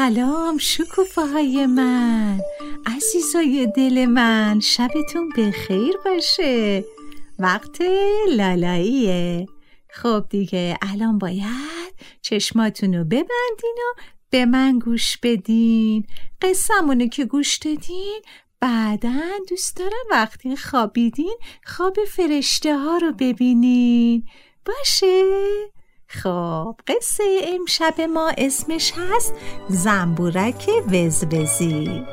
سلام شکوفه من. عزیزای دل من شبتون به خیر باشه. وقت لالاییه. خب دیگه الان باید چشماتون رو ببندین و به من گوش بدین. قصمونو که گوش دادین بعدا دوست دارم وقتی خوابیدین خواب فرشته ها رو ببینین. باشه؟ خب قصه امشب ما اسمش هست زنبورک وزوزی.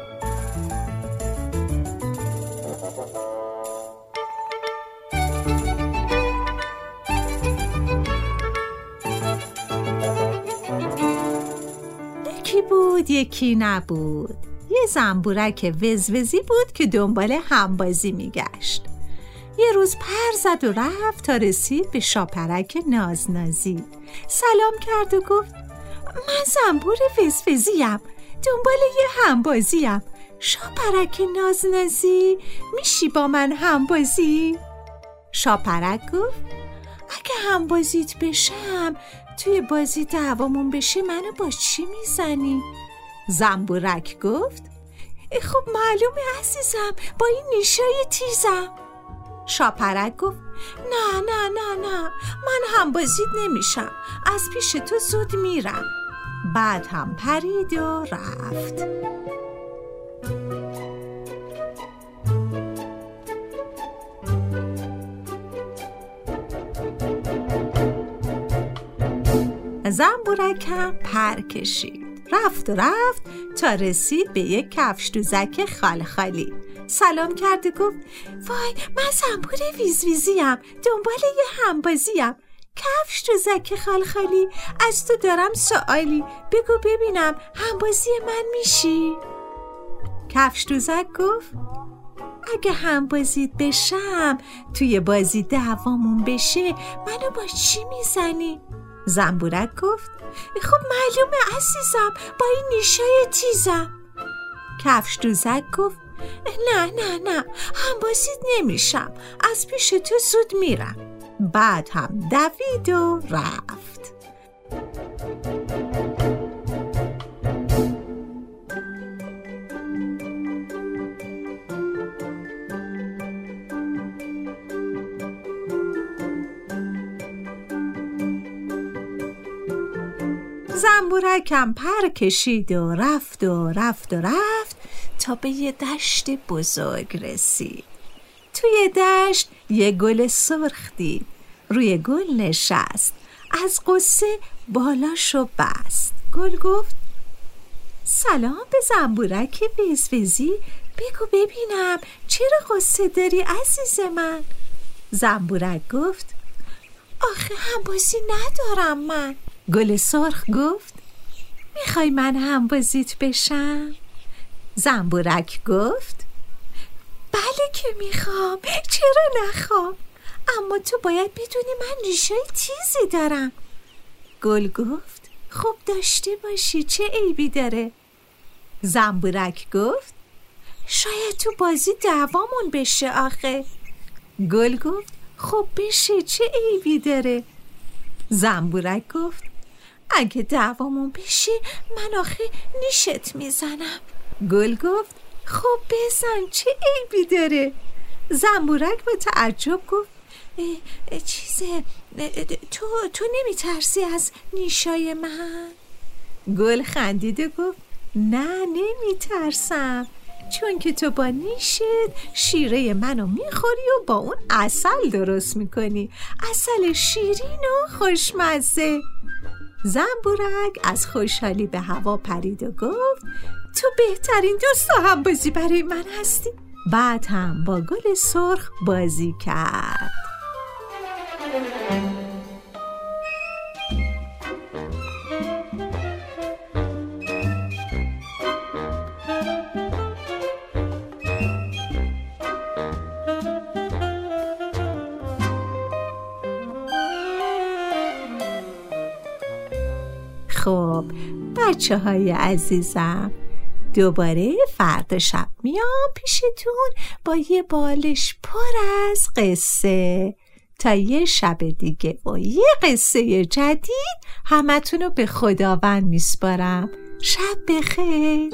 یکی بود یکی نبود. یه زنبورک وزوزی بود که دنبال همبازی میگشت. یه روز پر زد و رفت تا رسید به شاپرک نازنازی سلام کرد و گفت من زنبور وزوزیم دنبال یه همبازیم شاپرک نازنازی میشی با من همبازی؟ شاپرک گفت اگه همبازیت بشم توی بازی دعوامون بشه منو با چی می‌زنی؟ زنبورک گفت خب معلومه عزیزم با این نیشای تیزم شاپرک گفت نه نه نه نه من هم بازید نمیشم. از پیش تو زود میرم. بعد هم پرید و رفت. زنبورکم پر کشید. رفت و رفت تا رسید به یک کفش دوزک خال خالی. سلام کرد و گفت وای من زنبور ویزویزیم دنبال یه همبازیم. کفش دوزک خال خالی از تو دارم سوالی. بگو ببینم همبازی من میشی؟ کفش دوزک گفت اگه همبازیت بشم توی بازی دعوامون بشه منو با چی می‌زنی؟ زنبورک گفت خب معلومه عزیزم با این نیشای تیزم. کفش دوزک گفت نه نه نه همبازیت نمیشم از پیش تو زود میرم. بعد هم دوید و رفت. زنبورکم پر کشید و رفت و رفت و رفت تا به یه دشت بزرگ رسید. توی دشت یه گل سرخ دید روی گل نشست از قصه بالاشو بست. گل گفت سلام به زنبورک وزوزی بگو ببینم چرا قصه داری عزیز من؟ زنبورک گفت آخه همبازی ندارم من. گل سرخ گفت می‌خوای من همبازیت بشم؟ زنبورک گفت. بله که می‌خوام. چرا نخوام؟ اما تو باید بدونی من ریشای تیزی دارم. گل گفت. خب داشته باشی چه عیبی داره؟ زنبورک گفت. شاید تو بازی دعوامون بشه آخه. گل گفت. خب بشه چه عیبی داره؟ زنبورک گفت. اگه دعوامون بشه من آخه نیشت می‌زنم. گل گفت خب بزن چه عیبی داره؟ زنبورک به تعجب گفت چیزه تو تو نمی ترسی از نیشای من؟ گل خندید و گفت نه نمی ترسم چون که تو با نیشت شیره منو می‌خوری و با اون اصل درست می‌کنی. اصل شیرین و خوشمزه. زنبورک از خوشحالی به هوا پرید و گفت تو بهترین دوست هم بازی برای من هستی. بعد هم با گل سرخ بازی کرد. بچه های عزیزم. دوباره فردا شب میام پیشتون با یه بالش پر از قصه. تا یه شب دیگه و یه قصه جدید همتون رو به خداوند میسپارم. شب بخیر.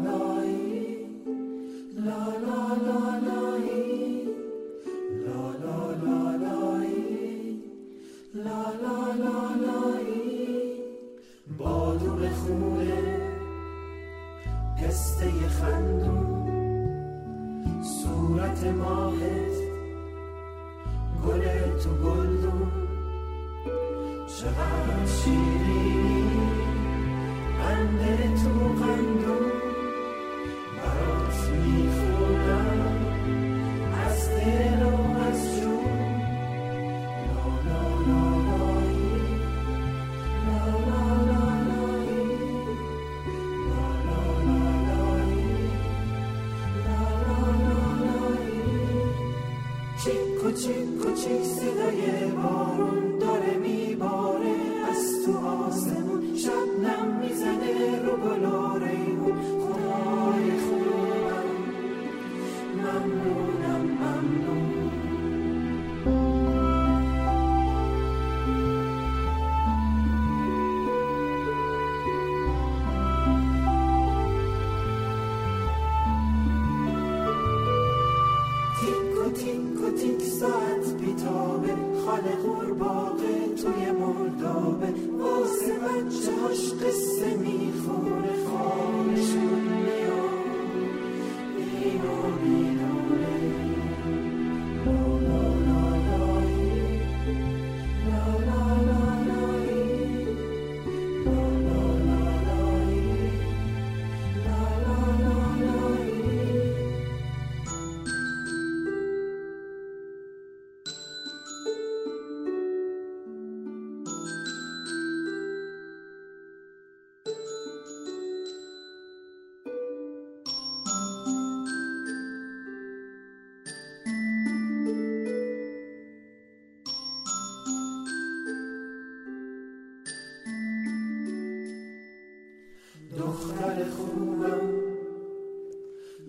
صورت ماهت گل تو گلدون چقدر شیرینی قند تو قندون چیک و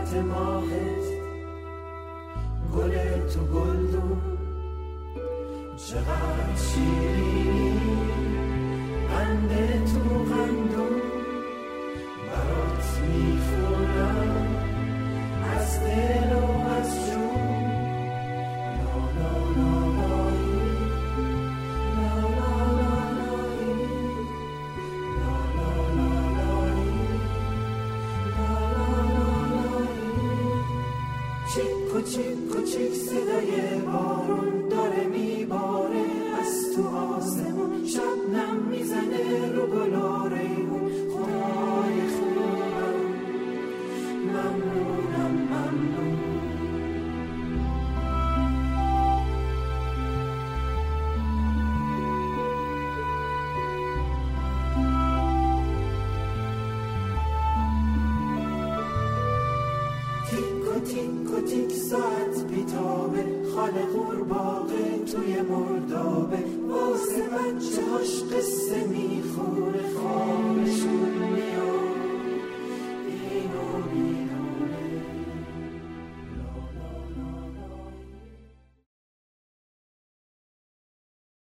صورت ماهت گل تو گلدون چقدر شیرینی قند تو قندون کوچیک صدای بارون داره میباره. از تو آسمون شبنم می‌زنه رو گلا ریحون خدای خوبم ممنونم ممنون. تیک و تیک و تیک ساعت خاله قورباغه توی مردابه. واسه بچه هاش قصه می‌خونه خوابشون میاد. اینو میگه